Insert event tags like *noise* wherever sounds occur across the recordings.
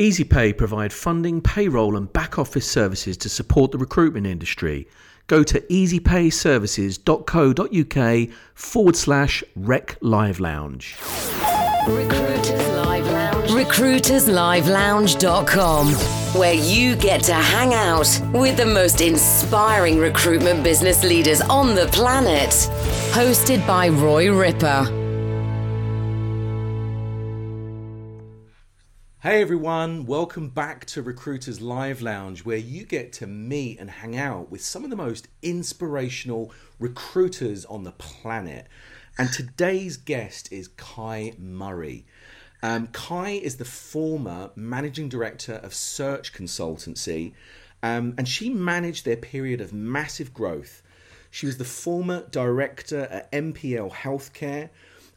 EasyPay provide funding, payroll, and back office services to support the recruitment industry. Go to easypayservices.co.uk forward slash rec live lounge. Recruiters Live Lounge. RecruitersLiveLounge.com, where you get to hang out with the most inspiring recruitment business leaders on the planet. Hosted by Roy Ripper. Hey everyone, welcome back to Recruiters Live Lounge, where you get to meet and hang out with some of the most inspirational recruiters on the planet. And today's guest is Kai Murray. Um, Kai is the former managing director of Search Consultancy, um, and she managed their period of massive growth. She was the former director at MPL Healthcare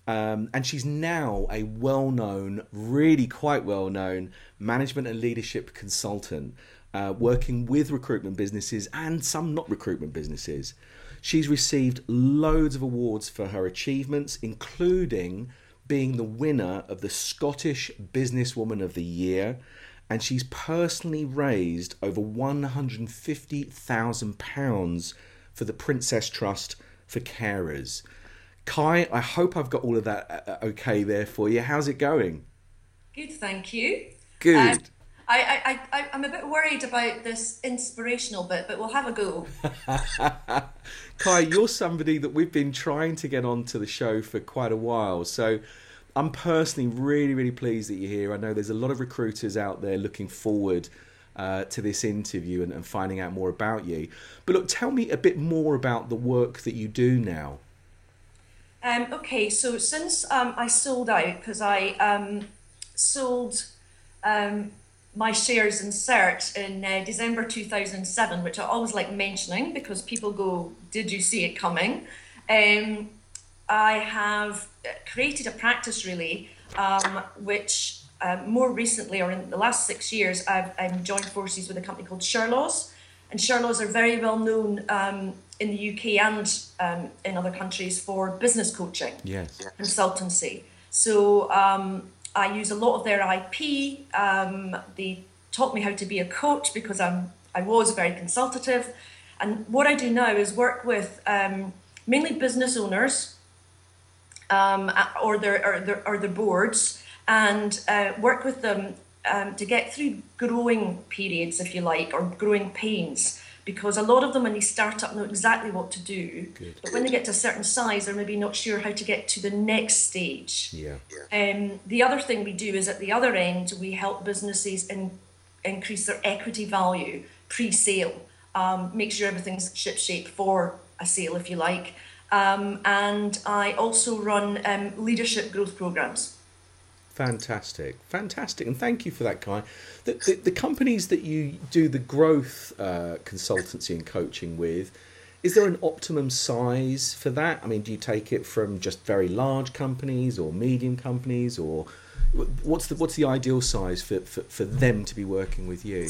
um, and she's now a well known, really quite well known management and leadership consultant, uh, working with recruitment businesses and some not recruitment businesses. She's received loads of awards for her achievements, including being the winner of the Scottish Businesswoman of the Year. And she's personally raised over £150,000 for the Princess Trust for Carers. Kai, I hope I've got all of that uh, uh, okay there for you. How's it going? Good, thank you. Good. Um, I, I, I, I'm a bit worried about this inspirational bit, but we'll have a go. *laughs* Kai, you're somebody that we've been trying to get onto the show for quite a while. So I'm personally really, really pleased that you're here. I know there's a lot of recruiters out there looking forward uh, to this interview and, and finding out more about you. But look, tell me a bit more about the work that you do now. Um, okay, so since um, I sold out, because I um, sold um, my shares in Search in uh, December 2007, which I always like mentioning because people go, Did you see it coming? Um, I have created a practice really, um, which more recently, or in the last six years, I've, I've joined forces with a company called Shirlaws. And Shirlaws are very well known in the UK and um, in other countries for business coaching, yes. consultancy. So um, I use a lot of their IP. Um, they taught me how to be a coach because I'm I was very consultative. And what I do now is work with um, mainly business owners um, or their or their, or their boards and uh, work with them um, to get through growing periods, if you like, or growing pains because a lot of them when they start up know exactly what to do Good. but when they get to a certain size they're maybe not sure how to get to the next stage yeah. um, the other thing we do is at the other end we help businesses in, increase their equity value pre-sale um, make sure everything's ship shape for a sale if you like um, and i also run um, leadership growth programs Fantastic, fantastic, and thank you for that, Kai. The, the, the companies that you do the growth uh, consultancy and coaching with, is there an optimum size for that? I mean, do you take it from just very large companies or medium companies, or what's the what's the ideal size for, for, for them to be working with you?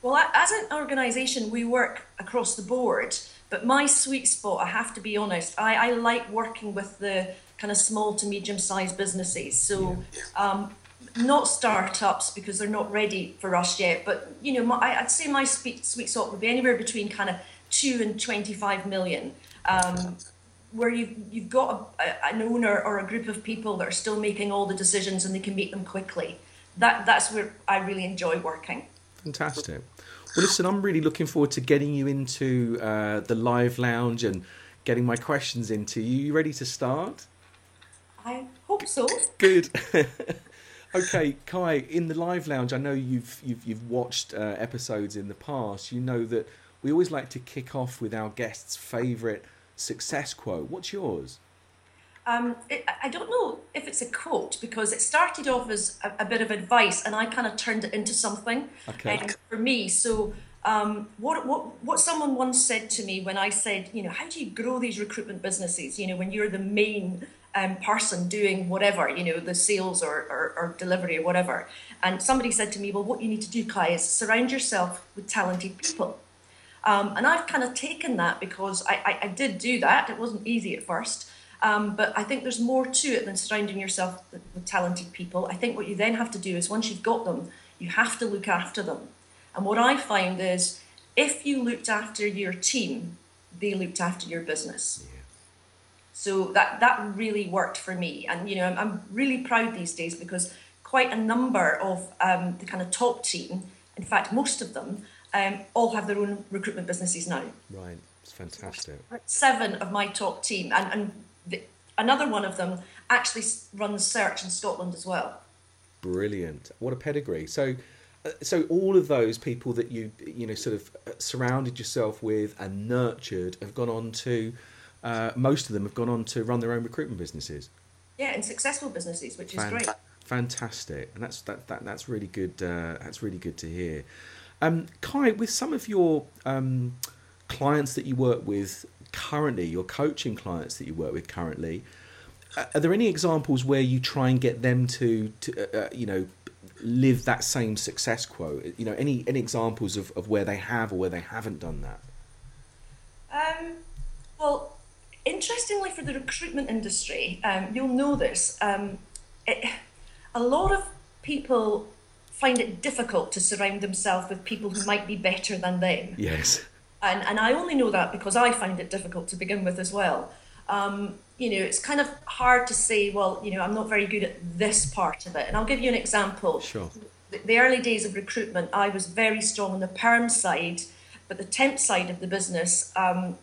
Well, as an organisation, we work across the board. But my sweet spot, I have to be honest, I, I like working with the kind of small to medium sized businesses. So, um, not startups because they're not ready for us yet. But you know, my, I'd say my sweet sweet spot would be anywhere between kind of two and twenty five million. Um, where you've, you've got a, an owner or a group of people that are still making all the decisions and they can make them quickly. That that's where I really enjoy working. Fantastic. Well, listen, I'm really looking forward to getting you into uh, the live lounge and getting my questions into you. You ready to start? I hope so. Good. *laughs* okay, Kai, in the live lounge, I know you've you've you've watched uh, episodes in the past. You know that we always like to kick off with our guests' favourite success quote. What's yours? Um, it, I don't know if it's a quote because it started off as a, a bit of advice, and I kind of turned it into something okay. um, for me. So, um, what what what someone once said to me when I said, you know, how do you grow these recruitment businesses? You know, when you're the main um, person doing whatever, you know, the sales or, or, or, delivery or whatever. And somebody said to me, well, what you need to do, Kai, is surround yourself with talented people. Um, and I've kind of taken that because I, I, I, did do that. It wasn't easy at first. Um, but I think there's more to it than surrounding yourself with, with talented people. I think what you then have to do is once you've got them, You have to look after them. And what I find is if you looked after your team, they looked after your business. Yeah. So that that really worked for me, and you know I'm, I'm really proud these days because quite a number of um, the kind of top team, in fact most of them, um, all have their own recruitment businesses now. Right, it's fantastic. Seven of my top team, and and the, another one of them actually runs search in Scotland as well. Brilliant! What a pedigree. So uh, so all of those people that you you know sort of uh, surrounded yourself with and nurtured have gone on to uh, most of them have gone on to run their own recruitment businesses yeah and successful businesses which is Fan- great fantastic and that's that, that that's really good uh, that's really good to hear um, Kai with some of your um, clients that you work with currently your coaching clients that you work with currently uh, are there any examples where you try and get them to, to uh, you know live that same success quote? You know, any any examples of, of where they have or where they haven't done that? Um, well, interestingly, for the recruitment industry, um, you'll know this. Um, it, a lot of people find it difficult to surround themselves with people who might be better than them. Yes. And, and I only know that because I find it difficult to begin with as well. Um, you know, it's kind of hard to say, well, you know, I'm not very good at this part of it. And I'll give you an example. Sure. The, the early days of recruitment, I was very strong on the perm side, but the temp side of the business um,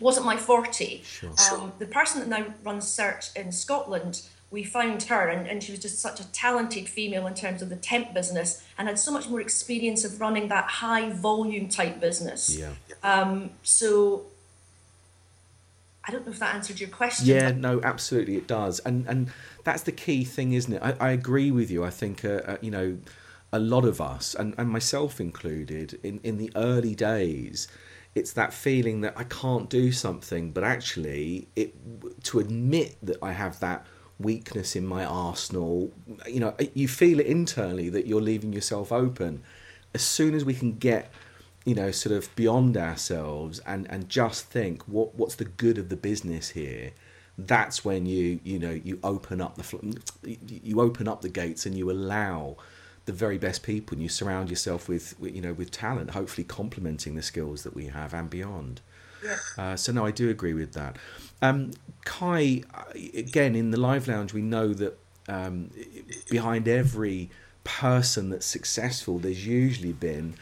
wasn't my forte. Sure. Um, the person that now runs search in Scotland, we found her, and, and she was just such a talented female in terms of the temp business and had so much more experience of running that high volume type business. Yeah. Um, so I don't know if that answered your question. Yeah, no, absolutely, it does, and and that's the key thing, isn't it? I, I agree with you. I think uh, uh, you know, a lot of us, and, and myself included, in in the early days, it's that feeling that I can't do something, but actually, it to admit that I have that weakness in my arsenal, you know, you feel it internally that you're leaving yourself open. As soon as we can get you know sort of beyond ourselves and and just think what what's the good of the business here that's when you you know you open up the you open up the gates and you allow the very best people and you surround yourself with you know with talent hopefully complementing the skills that we have and beyond yeah. Uh, so no i do agree with that um, kai again in the live lounge we know that um, behind every person that's successful there's usually been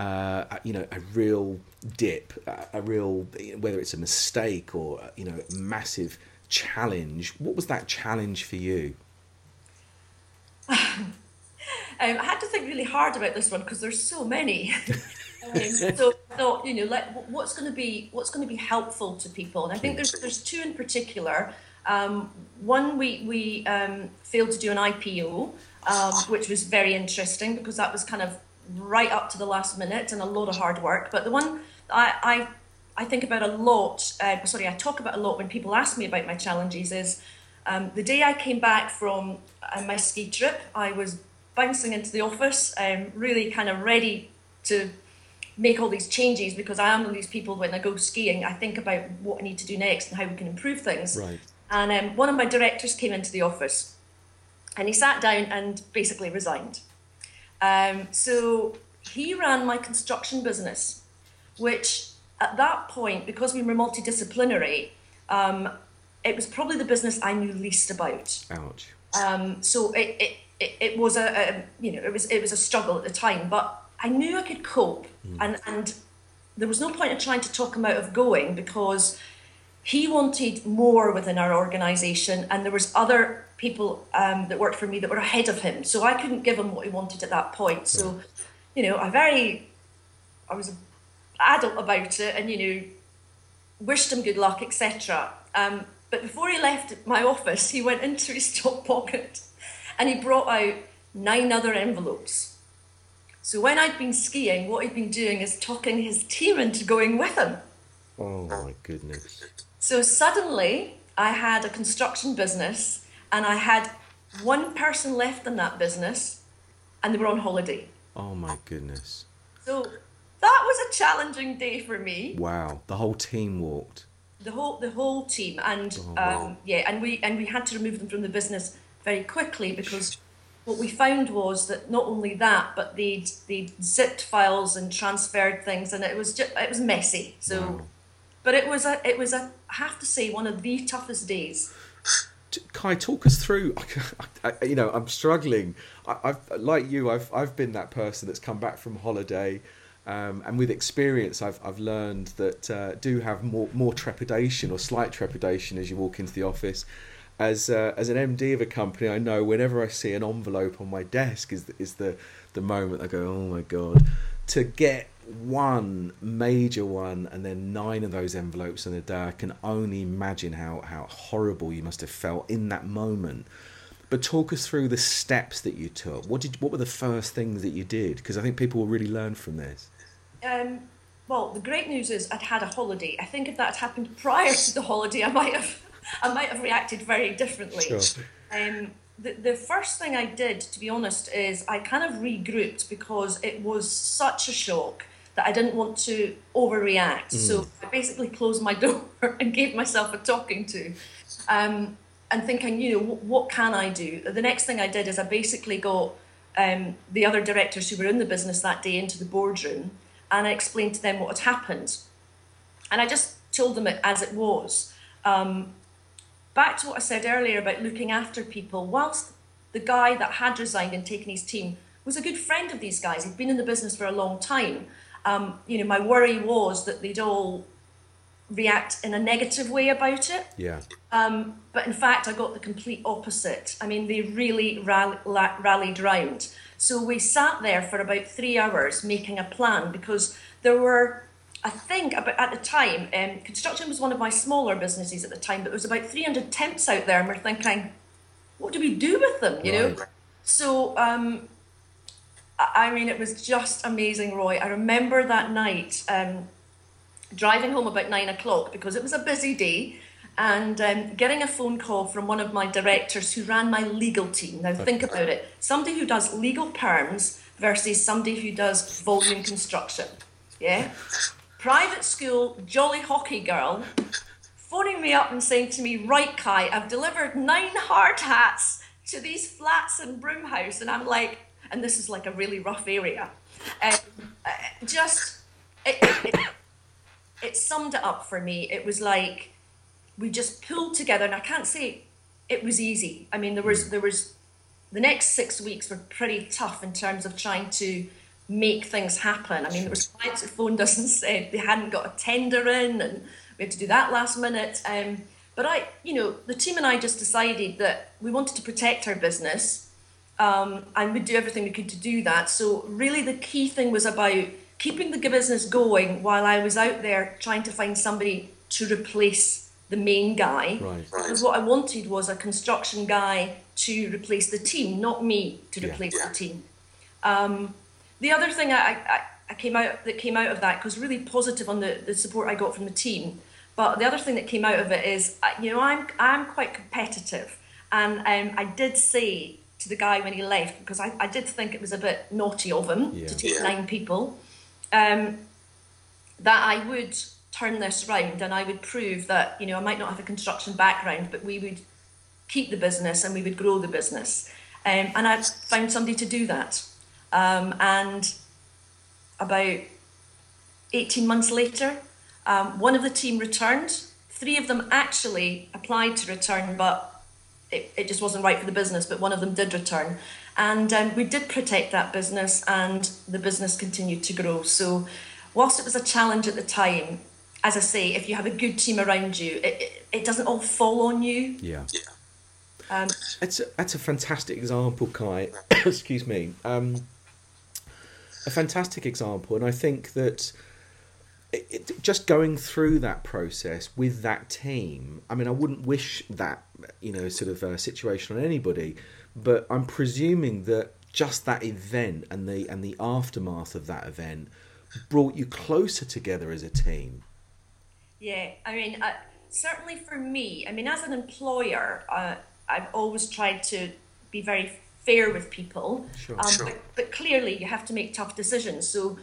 uh, you know, a real dip, a real whether it's a mistake or you know, massive challenge. What was that challenge for you? *laughs* um, I had to think really hard about this one because there's so many. *laughs* um, so I thought, you know, like, what's going to be what's going to be helpful to people, and I think there's there's two in particular. Um, one, we we um, failed to do an IPO, um, which was very interesting because that was kind of right up to the last minute and a lot of hard work. But the one I, I, I think about a lot, uh, sorry, I talk about a lot when people ask me about my challenges is um, the day I came back from uh, my ski trip, I was bouncing into the office, um, really kind of ready to make all these changes because I am one of these people when I go skiing, I think about what I need to do next and how we can improve things. Right. And um, one of my directors came into the office and he sat down and basically resigned. Um, so he ran my construction business, which at that point, because we were multidisciplinary, um, it was probably the business I knew least about. Ouch. Um, so it, it, it, it was a, a, you know it was it was a struggle at the time, but I knew I could cope, mm. and and there was no point in trying to talk him out of going because he wanted more within our organisation, and there was other people um, that worked for me that were ahead of him. So I couldn't give him what he wanted at that point. So, you know, I very, I was adult about it, and you know, wished him good luck, etc. Um, but before he left my *laughs* office, he went into his top pocket, and he brought out nine other envelopes. So when I'd been skiing, what he'd been doing is talking his team into going with him. Oh my goodness. So suddenly I had a construction business and I had one person left in that business, and they were on holiday. Oh my goodness! So that was a challenging day for me. Wow, the whole team walked. The whole the whole team, and oh, wow. um, yeah, and we and we had to remove them from the business very quickly because what we found was that not only that, but they they zipped files and transferred things, and it was just it was messy. So, wow. but it was a it was a I have to say one of the toughest days. Kai, talk us through. *laughs* I, I, you know, I'm struggling. I, have like you. I've I've been that person that's come back from holiday, um, and with experience, I've I've learned that uh, do have more more trepidation or slight trepidation as you walk into the office. As uh, as an MD of a company, I know whenever I see an envelope on my desk is is the the moment I go, oh my god, to get one major one and then nine of those envelopes in a day. I can only imagine how, how horrible you must have felt in that moment. But talk us through the steps that you took. What did what were the first things that you did? Because I think people will really learn from this. Um, well, the great news is I'd had a holiday. I think if that had happened prior to the holiday, I might have I might have reacted very differently. Sure. Um, the, the first thing I did, to be honest, is I kind of regrouped because it was such a shock that I didn't want to overreact. Mm. So I basically closed my *laughs* door and gave myself a talking to. Um, and thinking, you know, what, what, can I do? The next thing I did is I basically got um, the other directors who were in the business that day into the boardroom and I explained to them what had happened. And I just told them it as it was. Um, back to what I said earlier about looking after people, whilst the guy that had resigned and taken his team was a good friend of these guys, he'd been in the business for a long time um, you know, my worry was that they'd all react in a negative way about it. Yeah. Um, but in fact, I got the complete opposite. I mean, they really rally, rallied round. So we sat there for about three hours making a plan because there were, I think, about at the time, um, construction was one of my smaller businesses at the time, but there was about 300 temps out there, and we're thinking, what do we do with them? You right. know. So um, I mean, it was just amazing, Roy. I remember that night um, driving home about nine o'clock because it was a busy day and um, getting a phone call from one of my directors who ran my legal team. Now, think about it somebody who does legal perms versus somebody who does volume construction. Yeah? Private school, jolly hockey girl, phoning me up and saying to me, Right, Kai, I've delivered nine hard hats to these flats in Broomhouse. And I'm like, and this is like a really rough area. Um, uh, just it, it, it, summed it up for me. It was like we just pulled together, and I can't say it was easy. I mean, there was there was the next six weeks were pretty tough in terms of trying to make things happen. I mean, there was clients who phoned us *laughs* and said they hadn't got a tender in, and we had to do that last minute. Um, but I, you know, the team and I just decided that we wanted to protect our business um, and we'd do everything we could to do that. So really, the key thing was about keeping the business going while I was out there trying to find somebody to replace the main guy. Right. Because what I wanted was a construction guy to replace the team, not me to replace yeah. the team. Um, the other thing I, I, I, came out that came out of that was really positive on the, the support I got from the team. But the other thing that came out of it is, you know, I'm I'm quite competitive, and um, I did say to the guy when he left because I, I did think it was a bit naughty of him yeah. to take yeah. nine people. Um, that I would turn this round and I would prove that you know I might not have a construction background, but we would keep the business and we would grow the business. Um, and I found somebody to do that. Um, and about 18 months later, um, one of the team returned. Three of them actually applied to return, but it, it just wasn't right for the business, but one of them did return. And um, we did protect that business, and the business continued to grow. So, whilst it was a challenge at the time, as I say, if you have a good team around you, it, it, it doesn't all fall on you. Yeah. Yeah. Um, it's a, that's a fantastic example, Kai. *coughs* Excuse me. Um, a fantastic example, and I think that it, it, just going through that process with that team. I mean, I wouldn't wish that you know sort of a situation on anybody, but I'm presuming that just that event and the and the aftermath of that event brought you closer together as a team. Yeah, I mean, uh, certainly for me. I mean, as an employer, uh, I've always tried to be very fair with people. Sure, um, sure. But, but clearly, you have to make tough decisions. So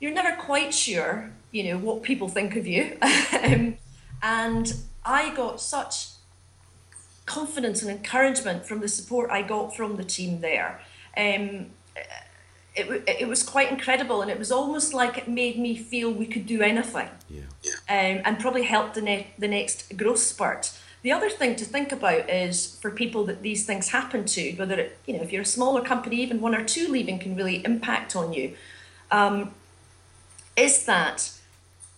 you're never quite sure, you know, what people think of you. *laughs* um, and I got such confidence and encouragement from the support I got from the team there. Um, it, it was quite incredible and it was almost like it made me feel we could do anything yeah. um, and probably help the, ne- the next growth spurt. The other thing to think about is for people that these things happen to, whether it, you know, if you're a smaller company, even one or two leaving can really impact on you, um, is that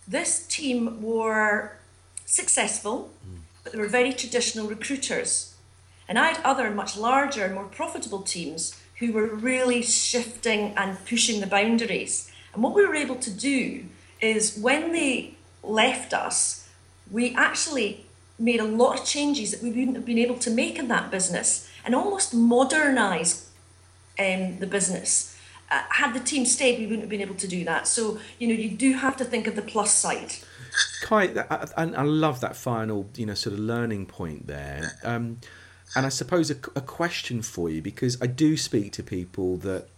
this team were successful, but they were very traditional recruiters. And I had other much larger, and more profitable teams who were really shifting and pushing the boundaries. And what we were able to do is when they left us, we actually made a lot of changes that we wouldn't have been able to make in that business and almost modernize um, the business. Uh, had the team stayed, we wouldn't have been able to do that. So, you know, you do have to think of the plus side. Kai, I, I love that final, you know, sort of learning point there. Um, and I suppose a, a question for you because I do speak to people that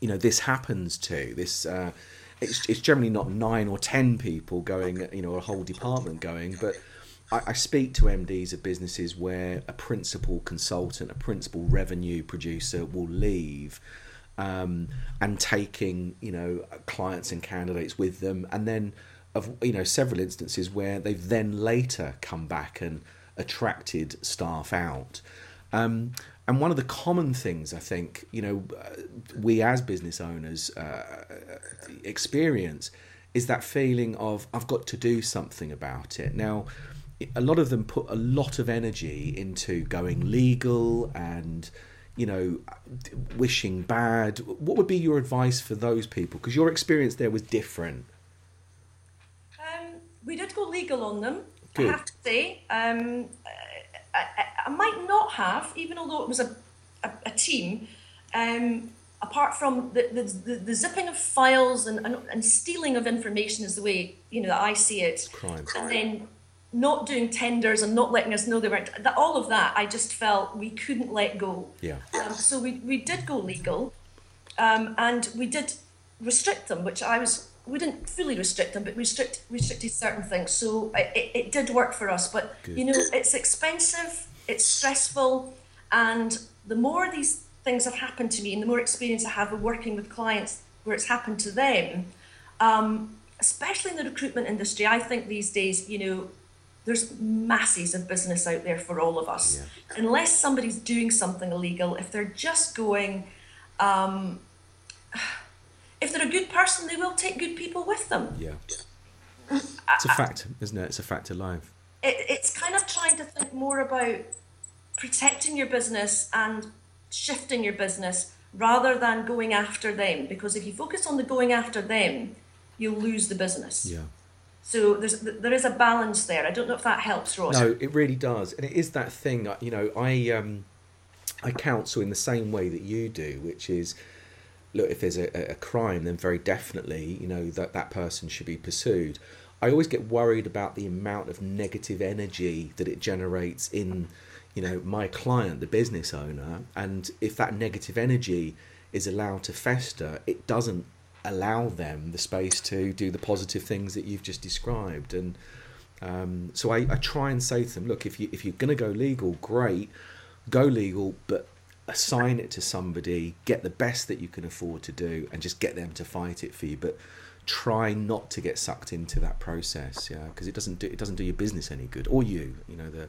you know this happens to this. Uh, it's, it's generally not nine or ten people going, you know, a whole department going, but I, I speak to MDs of businesses where a principal consultant, a principal revenue producer will leave. Um, and taking you know clients and candidates with them, and then of you know several instances where they've then later come back and attracted staff out. Um, and one of the common things I think, you know, uh, we as business owners uh, experience is that feeling of, I've got to do something about it. Now, a lot of them put a lot of energy into going legal and, you know, wishing bad. What would be your advice for those people? Because your experience there was different. Um, we did go legal on them. Good. I have to say. Um, I, I, I, might not have, even although it was a, a, a team, um, apart from the, the, the, the, zipping of files and, and, and, stealing of information is the way, you know, that I see it. Crime. And then not doing tenders and not letting us know they weren't, that, all of that, I just felt we couldn't let go. Yeah. Um, so we, we did go legal um, and we did restrict them, which I was we didn't fully restrict them, but we restrict restricted certain things. So it, it did work for us. But Good. you know, it's expensive, it's stressful, and the more these things have happened to me, and the more experience I have of working with clients where it's happened to them, um, especially in the recruitment industry, I think these days, you know, there's masses of business out there for all of us. Yeah. Unless somebody's doing something illegal, if they're just going. Um, *sighs* if they're a good person, they will take good people with them. Yeah. It's a fact, isn't it? It's a fact of life. It, it's kind of trying to think more about protecting your business and shifting your business rather than going after them. Because if you focus on the going after them, you'll lose the business. Yeah. So there's there is a balance there. I don't know if that helps, Ross. No, it really does, and it is that thing. You know, I um, I counsel in the same way that you do, which is look, if there's a, a crime, then very definitely, you know, that that person should be pursued. I always get worried about the amount of negative energy that it generates in, you know, my client, the business owner, and if that negative energy is allowed to fester, it doesn't allow them the space to do the positive things that you've just described. And um, so I, I try and say to them, look, if you if you're going to go legal, great, go legal, but assign it to somebody, get the best that you can afford to do, and just get them to fight it for you. But try not to get sucked into that process, yeah, because it doesn't do it doesn't do your business any good, or you, you know, the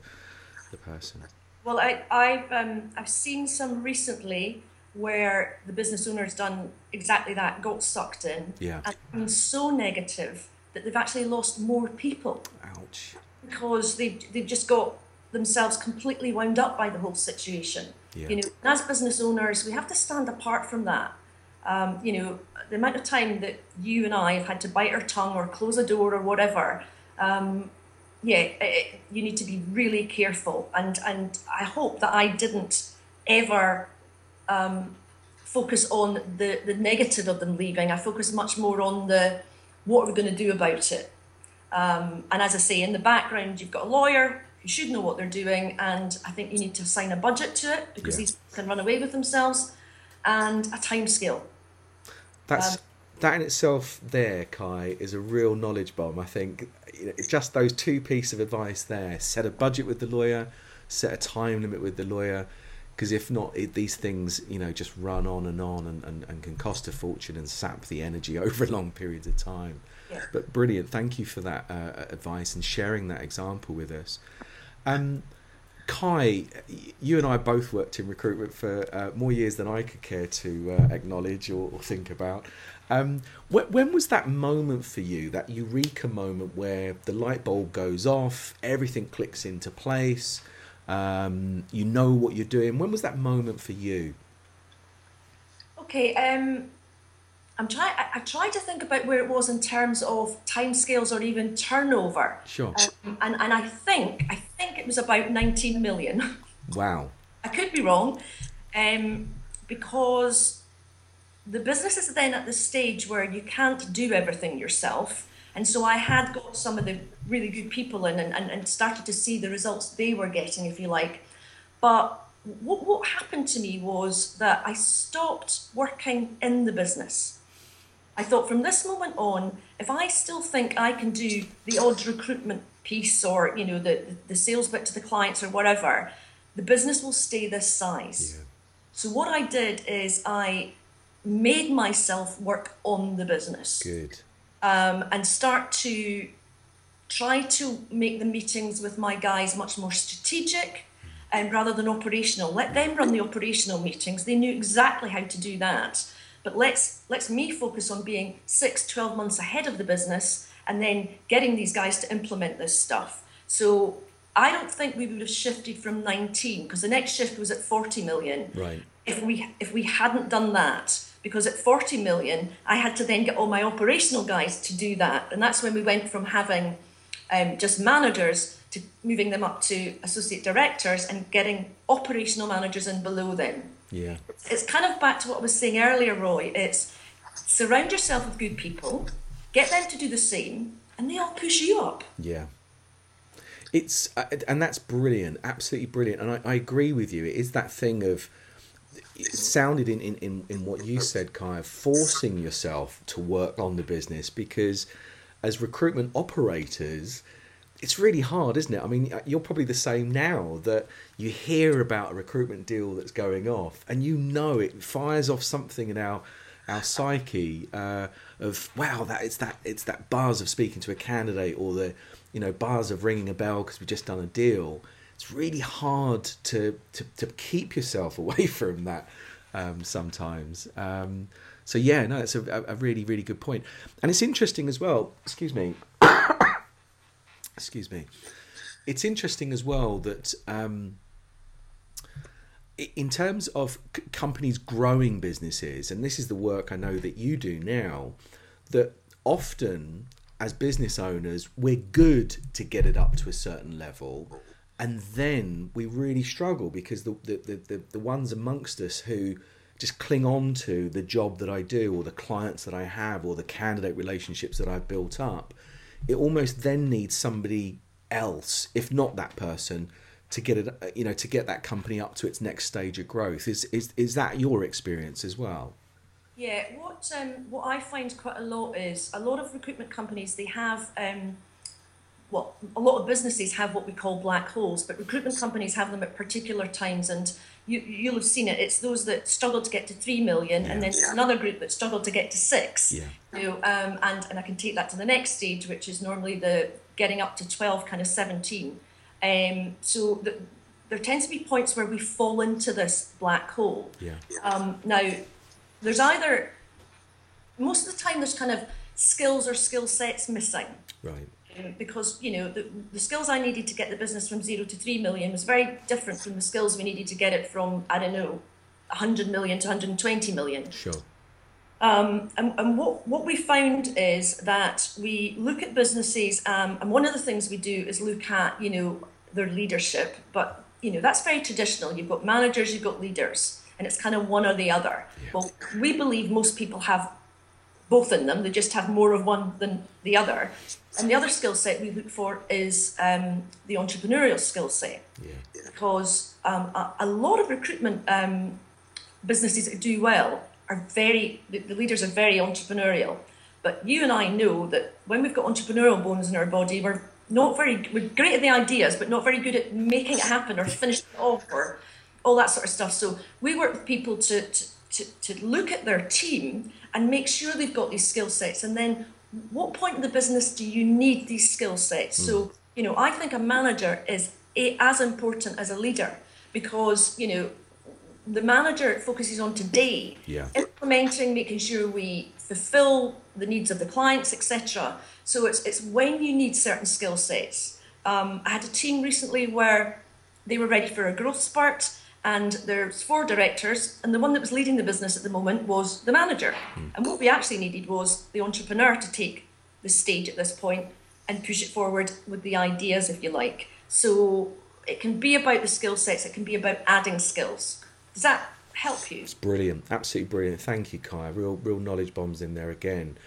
the person. Well, I, I've um, I've seen some recently where the business owner's done exactly that, got sucked in, yeah, and been so negative that they've actually lost more people. Ouch. Because they they've just got themselves completely wound up by the whole situation. Yeah. You know, as business owners, we have to stand apart from that. Um, you know, the amount of time that you and I have had to bite our tongue or close a door or whatever. Um, yeah, it, you need to be really careful. And and I hope that I didn't ever um, focus on the the negative of them leaving. I focus much more on the what are we going to do about it. Um, and as I say, in the background, you've got a lawyer who should know what they're doing, and I think you need to assign a budget to it because yeah. these can run away with themselves, and a time scale. That's um, that in itself. There, Kai, is a real knowledge bomb. I think just those two pieces of advice there: set a budget with the lawyer, set a time limit with the lawyer because if not it, these things you know just run on and on and, and, and can cost a fortune and sap the energy *laughs* over long periods of time Yeah. but brilliant thank you for that uh, advice and sharing that example with us um, Kai, you and I both worked in recruitment for uh, more years than I could care to uh, acknowledge or, or think about. Um, wh- when was that moment for you, that eureka moment where the light bulb goes off, everything clicks into place, um, you know what you're doing? When was that moment for you? Okay, um, I'm trying. I, I try to think about where it was in terms of timescales or even turnover. Sure. Um, and and I think I think it was about 19 million. Wow. I could be wrong, um, because the business is then at the stage where you can't do everything yourself. And so I had got some of the really good people in and, and, and started to see the results they were getting, if you like. But what, what happened to me was that I stopped working in the business. I thought from this moment on, if I still think I can do the odd recruitment piece or you know the the sales bit to the clients or whatever, the business will stay this size. So what I did is I made myself work on the business Good. Um, and start to try to make the meetings with my guys much more strategic and rather than operational. Let them run the operational meetings. They knew exactly how to do that. But let's let's me focus on being six, 12 months ahead of the business and then getting these guys to implement this stuff. So I don't think we would have shifted from 19 because the next shift was at 40 million Right. if we if we hadn't done that because at 40 million i had to then get all my operational guys to do that and that's when we went from having um, just managers to moving them up to associate directors and getting operational managers in below them Yeah. it's kind of back to what i was saying earlier roy it's surround yourself with good people get them to do the same and they all push you up Yeah. It's uh, and that's brilliant, absolutely brilliant. And I, I agree with you. It is that thing of it sounded in, in, in, in what you said, Kai, of forcing yourself to work on the business because as recruitment operators, it's really hard, isn't it? I mean, you're probably the same now that you hear about a recruitment deal that's going off, and you know it fires off something in our our psyche uh, of wow, that it's that it's that buzz of speaking to a candidate or the you know buzz of ringing a bell because we've just done a deal. It's really hard to to, to keep yourself *laughs* away from that um, sometimes. Um, so yeah, no, it's a, a really really good point. point, and it's interesting as well. Excuse me *coughs* excuse me it's interesting as well that um, in terms of c- companies growing businesses and this is the work i know that you do now that often as business owners we're good to get it up to a certain level and then we really struggle because the the, the, the, the ones amongst us who just cling on to the job that I do or the clients that I have or the candidate relationships that I've built up it almost then needs somebody else, if not that person, to get it, you know, to get that company up to its next stage of growth. Is is is that your experience as well? Yeah, what um, what I find quite a lot is a lot of recruitment companies they have um, well, a lot of businesses have what we call black holes, but recruitment companies have them at particular times, and you you'll have seen it. It's those that struggle to get to three million, and then there's another group that struggle to get to six. Yeah. You know, um, and and I can take that to the next stage, which is normally the getting up to twelve, kind of seventeen. Um, so the, there tends to be points where we fall into this black hole. Yeah. Um, now, there's either most of the time there's kind of skills or skill sets missing Right. Um, because you know the, the skills I needed to get the business from zero to three million was very different from the skills we needed to get it from I don't know, 100 million to 120 million. Sure. Um, and and what, what we found is that we look at businesses, um, and one of the things we do is look at, you know, their leadership. But, you know, that's very traditional. You've got managers, you've got leaders, and it's kind of one or the other. Well, we believe most people have both in them, they just have more of one than the other. And the other skill set we look for is um, the entrepreneurial skill set Yeah. because um, a, a lot of recruitment um, businesses that do well are very the, the leaders are very entrepreneurial but you and i know that when we've got entrepreneurial bones in our body we're not very we're great at the ideas, but not very good at making it happen or finishing it off or all that sort of stuff. So we work with people to to, to, to look at their team and make sure they've got these skill sets and then what point in the business do you need these skill sets? Mm. So, you know, I think a manager is a, as important as a leader because, you know, the manager focuses on today, yeah. implementing, making sure we fulfill the needs of the clients, etc. So it's it's when you need certain skill sets. Um, I had a team recently where they were ready for a growth spurt, and there's four directors, and the one that was leading the business at the moment was the manager. Mm. And what we actually needed was the entrepreneur to take the stage at this point and push it forward with the ideas, if you like. So it can be about the skill sets, it can be about adding skills. Does that help you? It's brilliant, absolutely brilliant. Thank you, Kai. Real, real knowledge bombs in there again.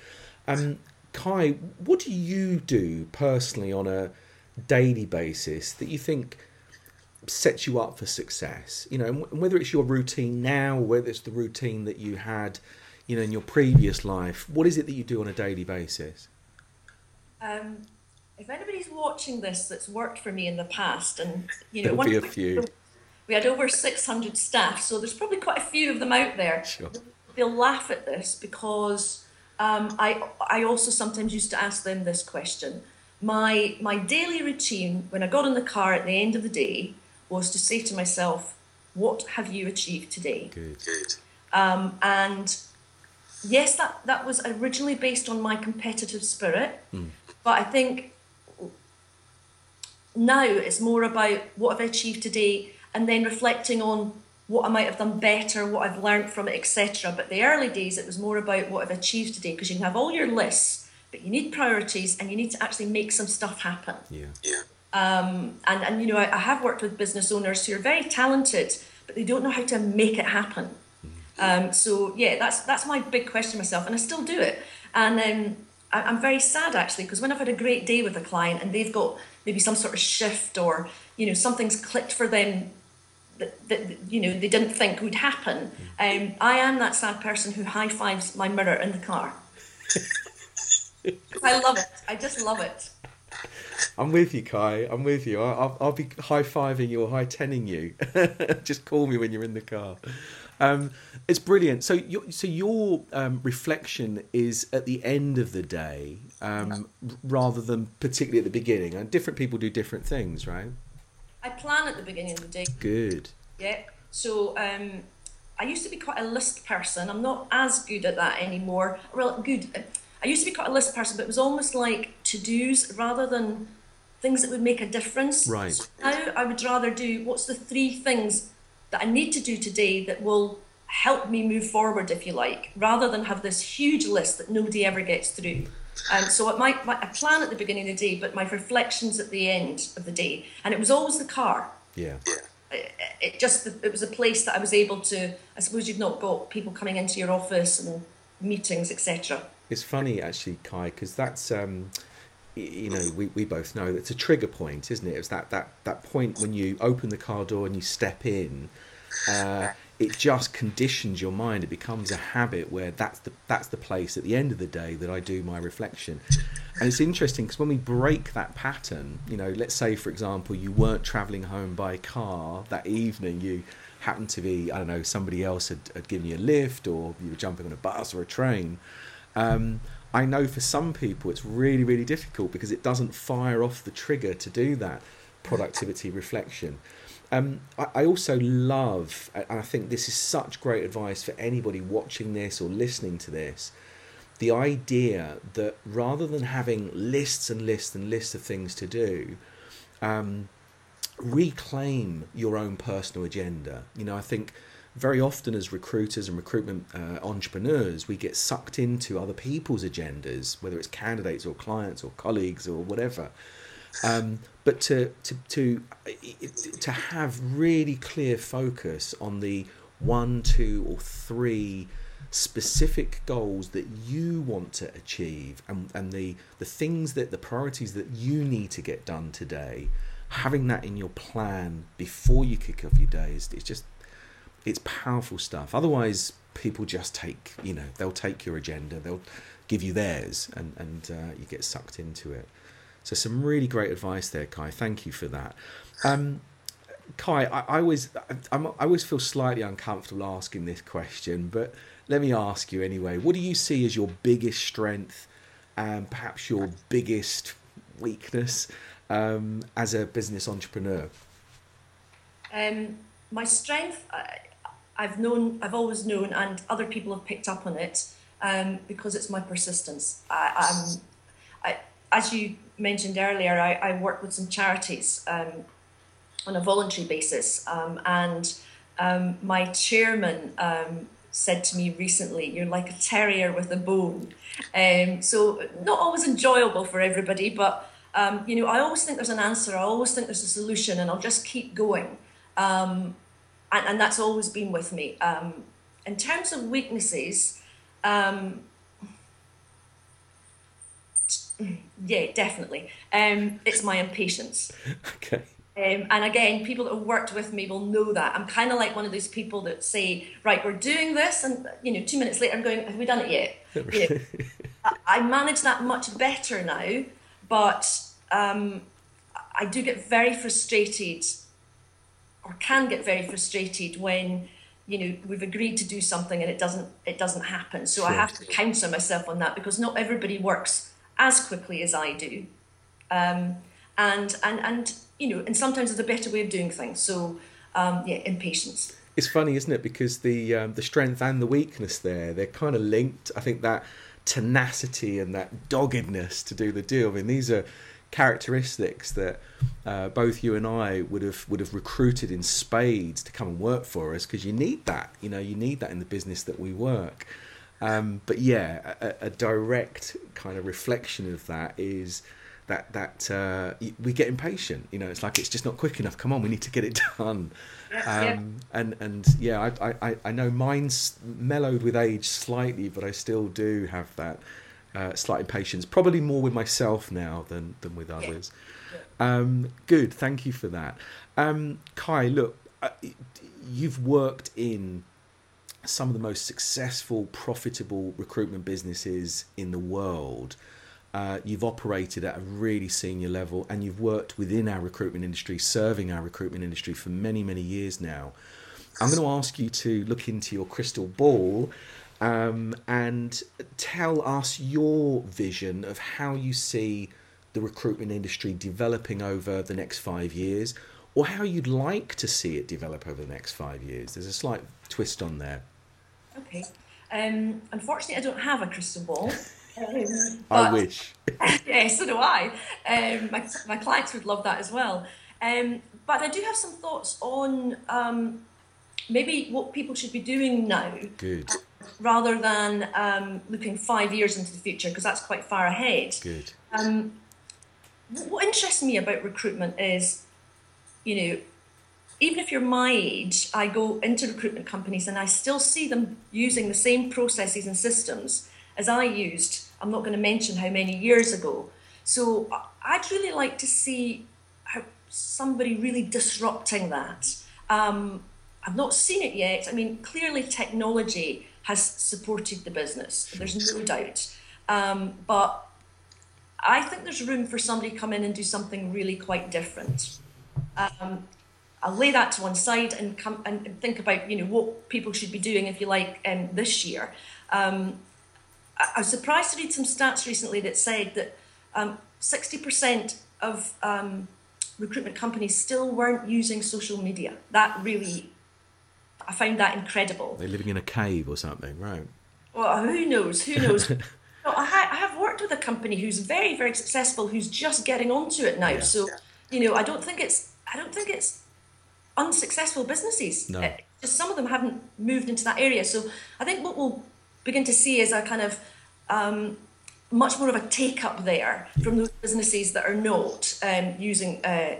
Um, Kai, what do you do personally on a daily basis that you think sets you up for success? You know, and whether it's your routine now, whether it's the routine that you had, you know, in your previous life, what is it that you do on a daily basis? Um, if anybody's watching this that's worked for me in the past, and you know, There'll be a few. We had over 600 staff, so there's probably quite a few of them out there. Sure. They'll laugh at this because um, I, I also sometimes used to ask them this question. My, my daily routine when I got in the car at the end of the day was to say to myself, What have you achieved today? Good. Good. Um, and yes, that, that was originally based on my competitive spirit, mm. but I think now it's more about what have I achieved today and then reflecting on what I might have done better, what I've learned from it, etc. But the early days, it was more about what I've achieved today because you can have all your lists, but you need priorities and you need to actually make some stuff happen. Yeah. Yeah. Um, and, and, you know, I, I, have worked with business owners who are very talented, but they don't know how to make it happen. Mm-hmm. Um, so, yeah, that's that's my big question myself, and I still do it. And um, I, I'm very sad actually because when I've had a great day with a client and they've got maybe some sort of shift or you know something's clicked for them that, that you know they didn't think would happen. Um, I am that sad person who high fives my mirror in the car. *laughs* I love it. I just love it. I'm with you, Kai. I'm with you. I'll, I'll be high fiving you or high tenning you. *laughs* just call me when you're in the car. Um, it's brilliant. So, your, so your um, reflection is at the end of the day, um, rather than particularly at the beginning. And different people do different things, right? I plan at the beginning of the day. Good. Yeah. So um, I used to be quite a list person. I'm not as good at that anymore. Well, good. I used to be quite a list person, but it was almost like to dos rather than things that would make a difference. Right. So now I would rather do what's the three things that I need to do today that will help me move forward, if you like, rather than have this huge list that nobody ever gets through. And um, so my, my, I plan at the beginning of the day, but my reflections at the end of the day. And it was always the car. Yeah. It, it just it was a place that I was able to. I suppose you've not got people coming into your office and meetings, etc. It's funny actually, Kai, because that's um, you know we, we both know it's a trigger point, isn't it? It's that that that point when you open the car door and you step in. Uh, it just conditions your mind. It becomes a habit where that's the that's the place at the end of the day that I do my reflection. And it's interesting because when we break that pattern, you know, let's say for example you weren't travelling home by car that evening, you happened to be I don't know somebody else had, had given you a lift or you were jumping on a bus or a train. Um, I know for some people it's really really difficult because it doesn't fire off the trigger to do that productivity reflection. Um, I, I also love, and I think this is such great advice for anybody watching this or listening to this, the idea that rather than having lists and lists and lists of things to do, um, reclaim your own personal agenda. You know, I think very often as recruiters and recruitment uh, entrepreneurs, we get sucked into other people's agendas, whether it's candidates or clients or colleagues or whatever. Um, but to, to to to have really clear focus on the one, two, or three specific goals that you want to achieve and, and the the things that the priorities that you need to get done today having that in your plan before you kick off your day is it's just it's powerful stuff otherwise people just take you know they'll take your agenda they'll give you theirs and and uh, you get sucked into it So some really great advice there, Kai. Thank you for that. Um, Kai, I, I always I'm, I always feel slightly uncomfortable asking this question, but let me ask you anyway. What do you see as your biggest strength and perhaps your biggest weakness um, as a business entrepreneur? Um, my strength, I, I've known, I've always known, and other people have picked up on it um, because it's my persistence. I, I'm, I, as you mentioned earlier, I, I work with some charities um, on a voluntary basis, um, and um, my chairman um, said to me recently, "You're like a terrier with a bone." Um, so not always enjoyable for everybody, but you know, I always think there's an answer. I always think there's a solution, and I'll just keep going. Um, and, and that's always been with me. Um, in terms of weaknesses, um, yeah, definitely. Um, it's my impatience. *laughs* Okay. Um, and again, people that have worked with me will know that. I'm kind of like one of those people that say, right, we're doing this. And, you know, two minutes later, I'm going, have we done it yet? *laughs* You know, I- I manage that much better now, but um, I do get very frustrated or can get very frustrated when you know we've agreed to do something and it doesn't it doesn't happen so i have to counsel myself on that because not everybody works as quickly as i do um, and and and you know and sometimes there's a better way of doing things so um, yeah impatience It's funny, isn't it? Because the um, the strength and the weakness there, they're kind of linked. I think that tenacity and that doggedness to do the deal. I mean, these are characteristics that uh, both you and I would have would have recruited in spades to come and work for us because you need that. You know, you need that in the business that we work. Um, but yeah, a, a direct kind of reflection of that is that that uh, we get impatient. You know, it's like it's just not quick enough. Come on, we need to get it *laughs* done. Yeah. Um, and and yeah, I, I I know mine's mellowed with age slightly, but I still do have that uh, slight impatience. Probably more with myself now than than with others. Um, good, thank you for that. Um, Kai, look, uh, you've worked in some of the most successful, profitable recruitment businesses in the world. Uh, you've operated at a really senior level and you've worked within our recruitment industry, serving our recruitment industry for many, many years now. I'm going to ask you to look into your crystal ball um, and tell us your vision of how you see the recruitment industry developing over the next five years or how you'd like to see it develop over the next five years. There's a slight twist on there. okay um, unfortunately i don't have a crystal ball *laughs* um, I wish. *laughs* yeah, so do I. Um, my, my clients would love that as well. Um, but I do have some thoughts on um, maybe what people should be doing now Good, rather than um, looking five years into the future because that's quite far ahead. good. Um, what interests me about recruitment is, you know, even if you're my age, I go into recruitment companies and I still see them using the same processes and systems as I used. I'm not going to mention how many years ago. So I'd really like to see how somebody really disrupting that. Um, I've not seen it yet. I mean, clearly technology has supported the business. There's no doubt. Um, but I think there's room for somebody to come in and do something really quite different. Um, I'll lay that to one side and come and think about you know what people should be doing if you like um, this year. Um, I, I was surprised to read some stats recently that said that um, 60% of um, recruitment companies still weren't using social media. That really, I found that incredible. They're living in a cave or something, right? Well, who knows? Who knows? *laughs* no, I, ha- I have worked with a company who's very, very successful, who's just getting onto it now. So, you know, I don't think it's, I don't think it's unsuccessful businesses. No. Just some of them haven't moved into that area. So, I think what we'll begin to see is a kind of um, much more of a take up there from those businesses that are not um, using uh,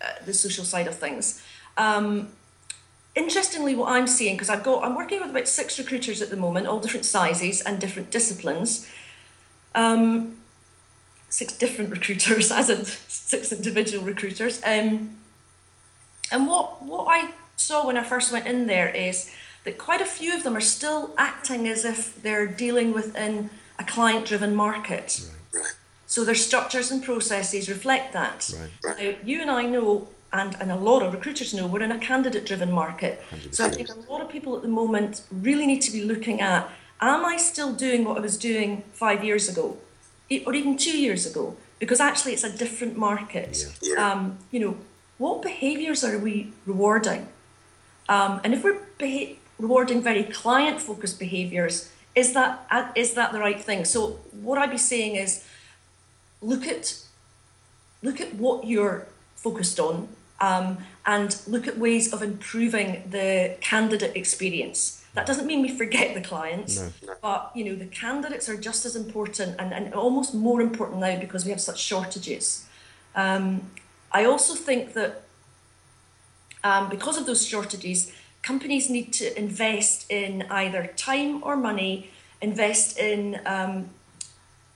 uh, the social side of things. Um, interestingly what i'm seeing because i've got i'm working with about six recruiters at the moment all different sizes and different disciplines. Um, six different *laughs* recruiters as in six individual recruiters. Um, and what what i saw when i first went in there is that quite a few of them are still acting as if they're dealing within a client driven market So their structures and processes reflect that. Right. Now, you and I know, and, and a lot of recruiters know, we're in a candidate driven market. So I think a lot of people at the moment really need to be looking at am I still doing what I was doing five years ago or even two years ago? Because actually it's a different market. Um, you know, what behaviours are we rewarding? Um, and if we're beha- rewarding very client focused behaviours, is that uh, is that the right thing? So what I'd be saying is look at look at what you're focused on um, and look at ways of improving the candidate experience. That doesn't mean we forget the clients, but you know the candidates are just as important and, and almost more important now because we have such shortages. Um, I also think that um, because of those shortages, companies need to invest in either time or money, invest in um,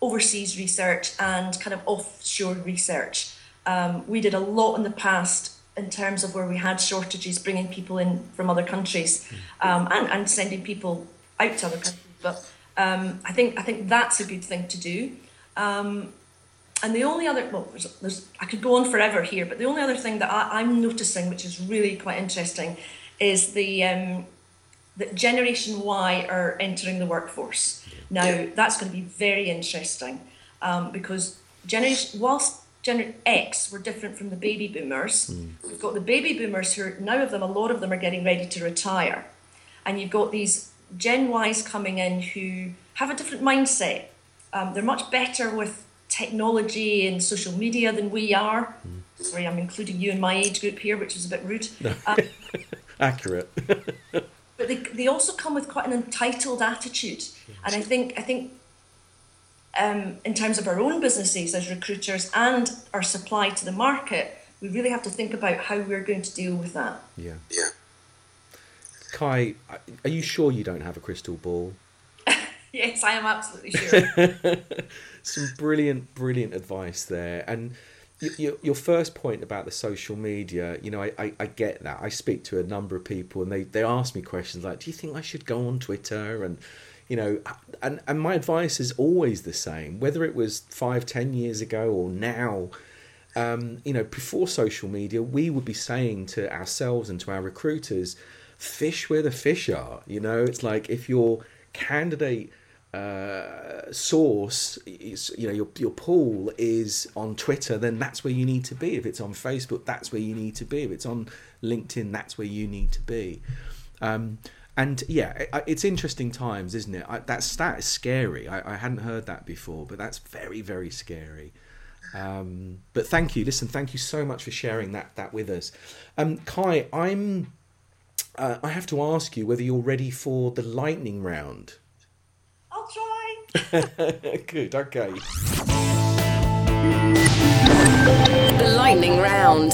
overseas research and kind of offshore research. Um, we did a lot in the past in terms of where we had shortages, bringing people in from other countries um, and, and sending people out to other countries. But um, I think I think that's a good thing to do. Um, and the only other, well, there's, there's, I could go on forever here, but the only other thing that I, I'm noticing, which is really quite interesting, is the um, that Generation Y are entering the workforce. Now, that's going to be very interesting um, because generation, whilst Gener- X were different from the baby boomers, we've got the baby boomers who are, now of them, a lot of them are getting ready to retire. And you've got these Gen Ys coming in who have a different mindset. Um, they're much better with technology and social media than we are. Sorry, I'm including you in my age group here, which is a bit rude. Um, *laughs* Accurate. *laughs* but they, they also come with quite an entitled attitude and i think i think um, in terms of our own businesses as recruiters and our supply to the market we really have to think about how we're going to deal with that yeah. Yeah. Kai, are you sure you don't have a crystal ball? *laughs* yes i am absolutely sure *laughs* Some brilliant, brilliant advice there. And your, your first point about the social media, you know, I, I, I get that. I speak to a number of people and they, they ask me questions like, do you think I should go on Twitter? And, you know, and, and my advice is always the same, whether it was five, ten years ago or now. Um, you know, before social media, we would be saying to ourselves and to our recruiters, fish where the fish are. You know, it's like if your candidate uh, source is, you know, your, your pool is on Twitter, then that's where you need to be. If it's on Facebook, that's where you need to be. If it's on LinkedIn, that's where you need to be. Um, and yeah, it's interesting times, isn't it? I, that stat is scary. I, I hadn't heard that before, but that's very, very scary. Um, but thank you. Listen, thank you so much for sharing that that with us. Um, Kai, I'm. Uh, I have to ask you whether you're ready for the lightning round. i'll try *laughs* Good. Okay. The lightning round.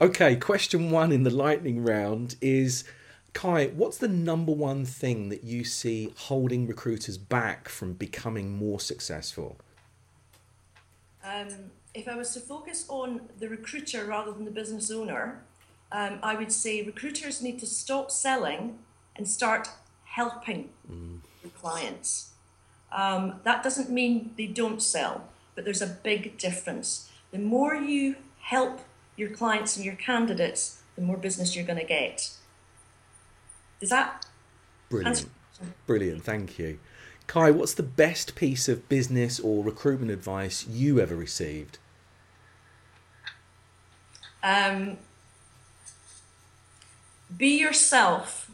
Okay. Question one in the lightning round is, Kai, what's the number one thing that you see holding recruiters back from becoming more successful? um, if i was to focus on the recruiter rather than the business owner um, i would say recruiters need to stop selling and start helping your clients Um, that doesn't mean they don't sell, but there's a big difference. The more you help your clients and your candidates, the more business you're going to get. Is that Brilliant. Brilliant, thank you. Kai, what's the best piece of business or recruitment advice you ever received? Um, be yourself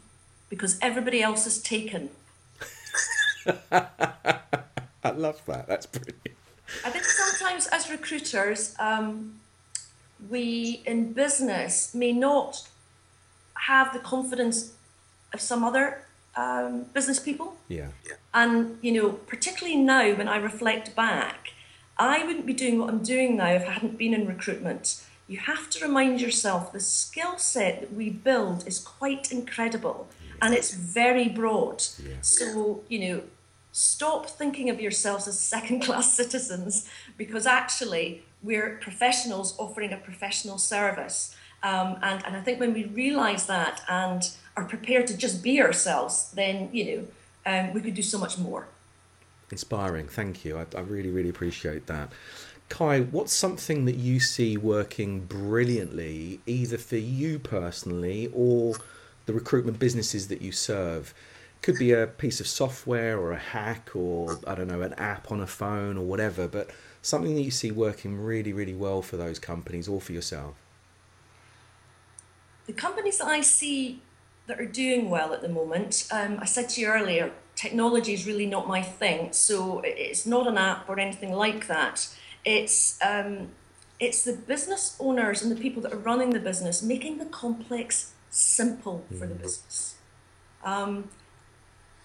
because everybody else is taken. *laughs* I love that. That's brilliant. I think sometimes as recruiters, um, we in business may not have the confidence of some other um, business people. Yeah. And, you know, particularly now when I reflect back, I wouldn't be doing what I'm doing now if I hadn't been in recruitment. You have to remind yourself the skill set that we build is quite incredible and it's very broad. So, you know, stop thinking of yourselves as second class *laughs* citizens because actually we're professionals offering a professional service. Um, and, and I think when we realize that and are prepared to just be ourselves, then, you know, um, we could do so much more. Inspiring. Thank you. I, I really, really appreciate that. Kai, what's something that you see working brilliantly, either for you personally or the recruitment businesses that you serve? Could be a piece of software or a hack or, I don't know, an app on a phone or whatever, but something that you see working really, really well for those companies or for yourself. The companies that I see that are doing well at the moment, um, I said to you earlier, technology is really not my thing. So it's not an app or anything like that. It's um, it's the business owners and the people that are running the business making the complex simple for the mm. business. Um,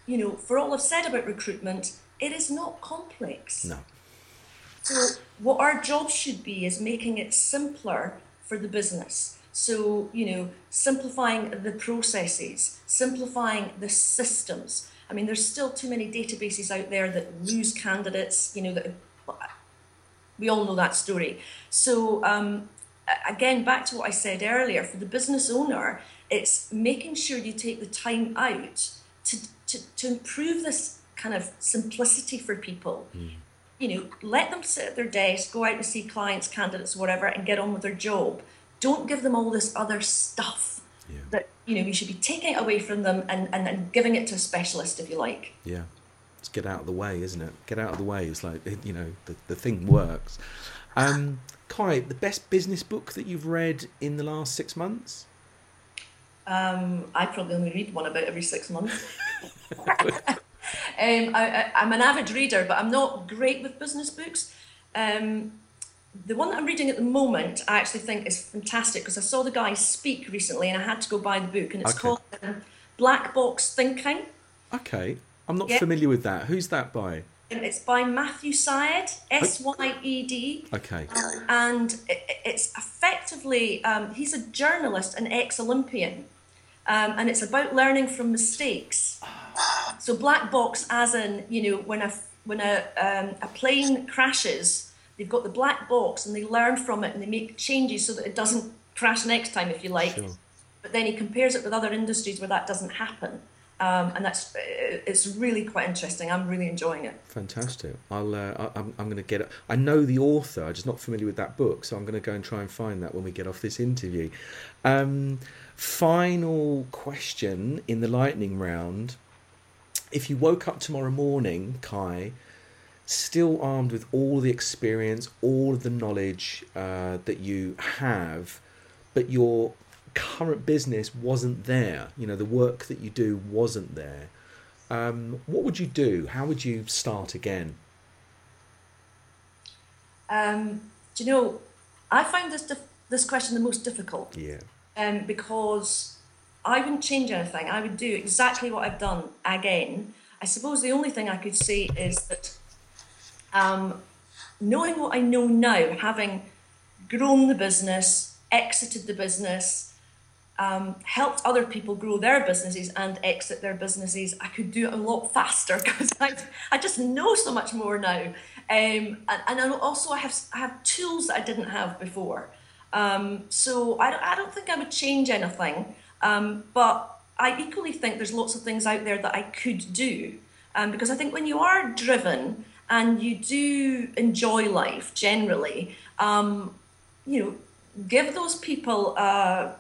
you know, for all I've said about recruitment, it is not complex. No. So what our job should be is making it simpler for the business. So, you know, simplifying the processes, simplifying the systems. I mean, there's still too many databases out there that lose candidates, you know, that we all know that story. So, um, again, back to what I said earlier, for the business owner, it's making sure you take the time out to, to, to improve this kind of simplicity for people. Mm. You know, let them sit at their desk, go out and see clients, candidates, whatever, and get on with their job. Don't give them all this other stuff yeah. that, you know, we should be taking it away from them and, and, and giving it to a specialist, if you like. Yeah It's get out of the way, isn't it? Get out of the way. It's like you know the the thing works. Um, Kai, the best business book that you've read in the last six months? Um, I probably only read one about every six months. *laughs* *laughs* um, I, am an avid reader, but I'm not great with business books. Um, the one that I'm reading at the moment, I actually think is fantastic because I saw the guy speak recently and I had to go buy the book, and it's okay. called um, Black Box Thinking. Okay. I'm not yep. familiar with that. Who's that by? It's by Matthew Syed, S Y E D. Okay. Um, and it's effectively, um, he's a journalist, an ex Olympian. Um, and it's about learning from mistakes. So, black box, as in, you know, when a, when a, um, a plane crashes, they've got the black box and they learn from it and they make changes so that it doesn't crash next time, if you like. Sure. But then he compares it with other industries where that doesn't happen. Um, and that's it's really quite interesting. I'm really enjoying it. Fantastic. I'll uh, I'm I'm going to get it. I know the author. I'm just not familiar with that book, so I'm going to go and try and find that when we get off this interview. Um, final question in the lightning round: If you woke up tomorrow morning, Kai, still armed with all the experience, all of the knowledge uh, that you have, but you're current business wasn't there, you know, the work that you do wasn't there, um, what would you do? How would you start again? Um, do you know, I find this dif- this question the most difficult. Yeah. Um, because I wouldn't change anything. I would do exactly what I've done again. I suppose the only thing I could say is that um, knowing what I know now, having grown the business, exited the business, um, helped other people grow their businesses and exit their businesses, I could do it a lot faster *laughs* because I, I just know so much more now. Um, and, and also I have, I have tools that I didn't have before. Um, so I, I don't think I would change anything. Um, but I equally think there's lots of things out there that I could do. Um, because I think when you are driven and you do enjoy life generally, um, you know, give those people uh,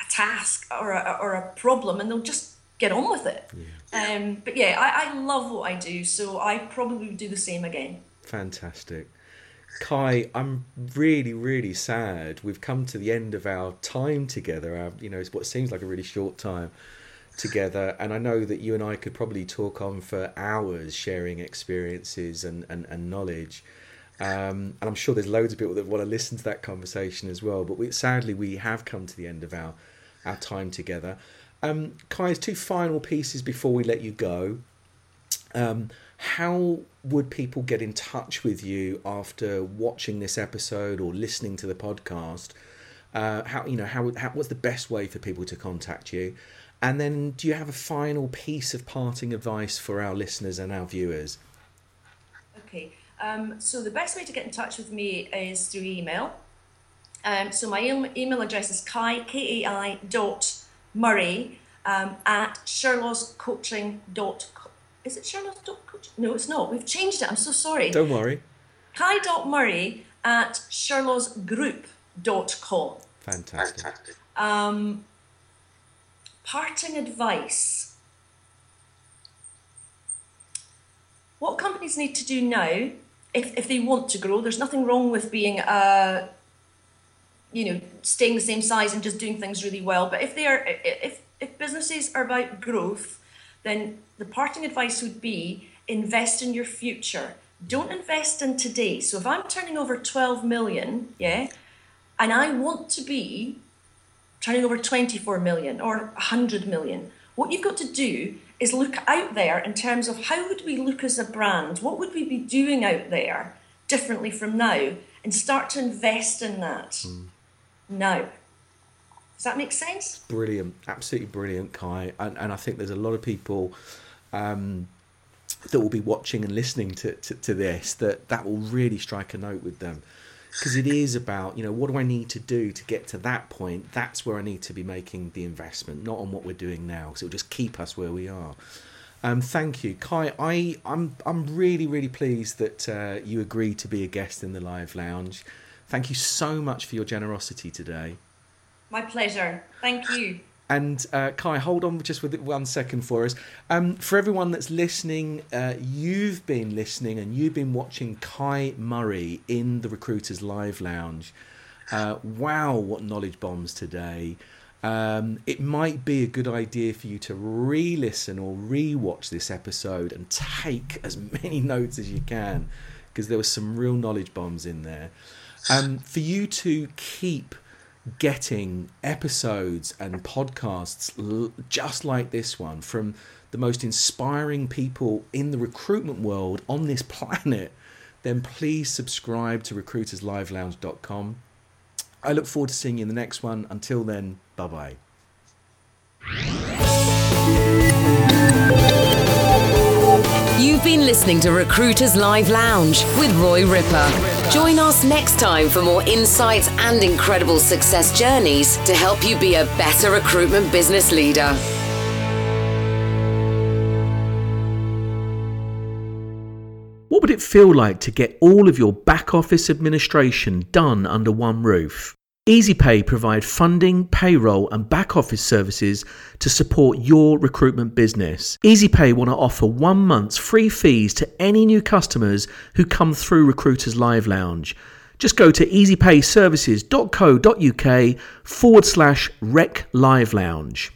a task or a, or a problem and they'll just get on with it. Yeah. Um, but yeah, I, I love what I do, so I probably would do the same again. Fantastic. Kai, I'm really, really sad. We've come to the end of our time together. Our, you know, it's what seems like a really short time together. And I know that you and I could probably talk on for hours sharing experiences and, and, and knowledge. Um, and I'm sure there's loads of people that want to listen to that conversation as well. But we, sadly, we have come to the end of our our time together. Um, Kai, two final pieces before we let you go. Um, how would people get in touch with you after watching this episode or listening to the podcast? Uh, how you know how, how what's the best way for people to contact you? And then, do you have a final piece of parting advice for our listeners and our viewers? Okay, um, so the best way to get in touch with me is through email. Um, so my email address is kai, K-A-I dot Murray um, at shirlawscoaching.com. is it Charlotte.coach? No, it's not. We've changed it. I'm so sorry. Don't worry. Kai.murray at shirlawsgroup.com. Fantastic. Um, parting advice. What companies need to do now, if, if they want to grow, there's nothing wrong with being a, you know, staying the same size and just doing things really well. But if they are, if if businesses are about growth, then the parting advice would be invest in your future. Don't invest in today. So if I'm turning over 12 million, yeah, and I want to be turning over 24 million or 100 million, what you've got to do is look out there in terms of how would we look as a brand? What would we be doing out there differently from now? And start to invest in that mm. now. Does that make sense? Brilliant, absolutely brilliant, Kai. And, and I think there's a lot of people um, that will be watching and listening to, to, to this that that will really strike a note with them because it is about you know what do I need to do to get to that point. That's where I need to be making the investment, not on what we're doing now, because it'll just keep us where we are. Um, thank you, Kai. I I'm I'm really really pleased that uh, you agreed to be a guest in the live lounge. Thank you so much for your generosity today. My pleasure. Thank you. And uh, Kai, hold on just with one second for us. Um, for everyone that's listening, uh, you've been listening and you've been watching Kai Murray in the Recruiters Live Lounge. Uh, wow, what knowledge bombs today! Um, it might be a good idea for you to re-listen or re-watch this episode and take as many *laughs* notes as you can because there were some real knowledge bombs in there. Um, for you to keep getting episodes and podcasts l- just like this one from the most inspiring people in the recruitment world on this *laughs* planet, then please subscribe to recruiterslivelounge.com. I look forward to seeing you in the next one. Until then, bye bye. You've been listening to Recruiters Live Lounge with Roy Ripper. Join us next time for more insights and incredible success journeys to help you be a better recruitment business leader. What would it feel like to get all of your back office administration done under one roof? EasyPay provide funding, payroll, and back office services to support your recruitment business. EasyPay want to offer one month's free fees to any new customers who come through Recruiters Live Lounge. Just go to easypayservices.co.uk forward slash rec live lounge.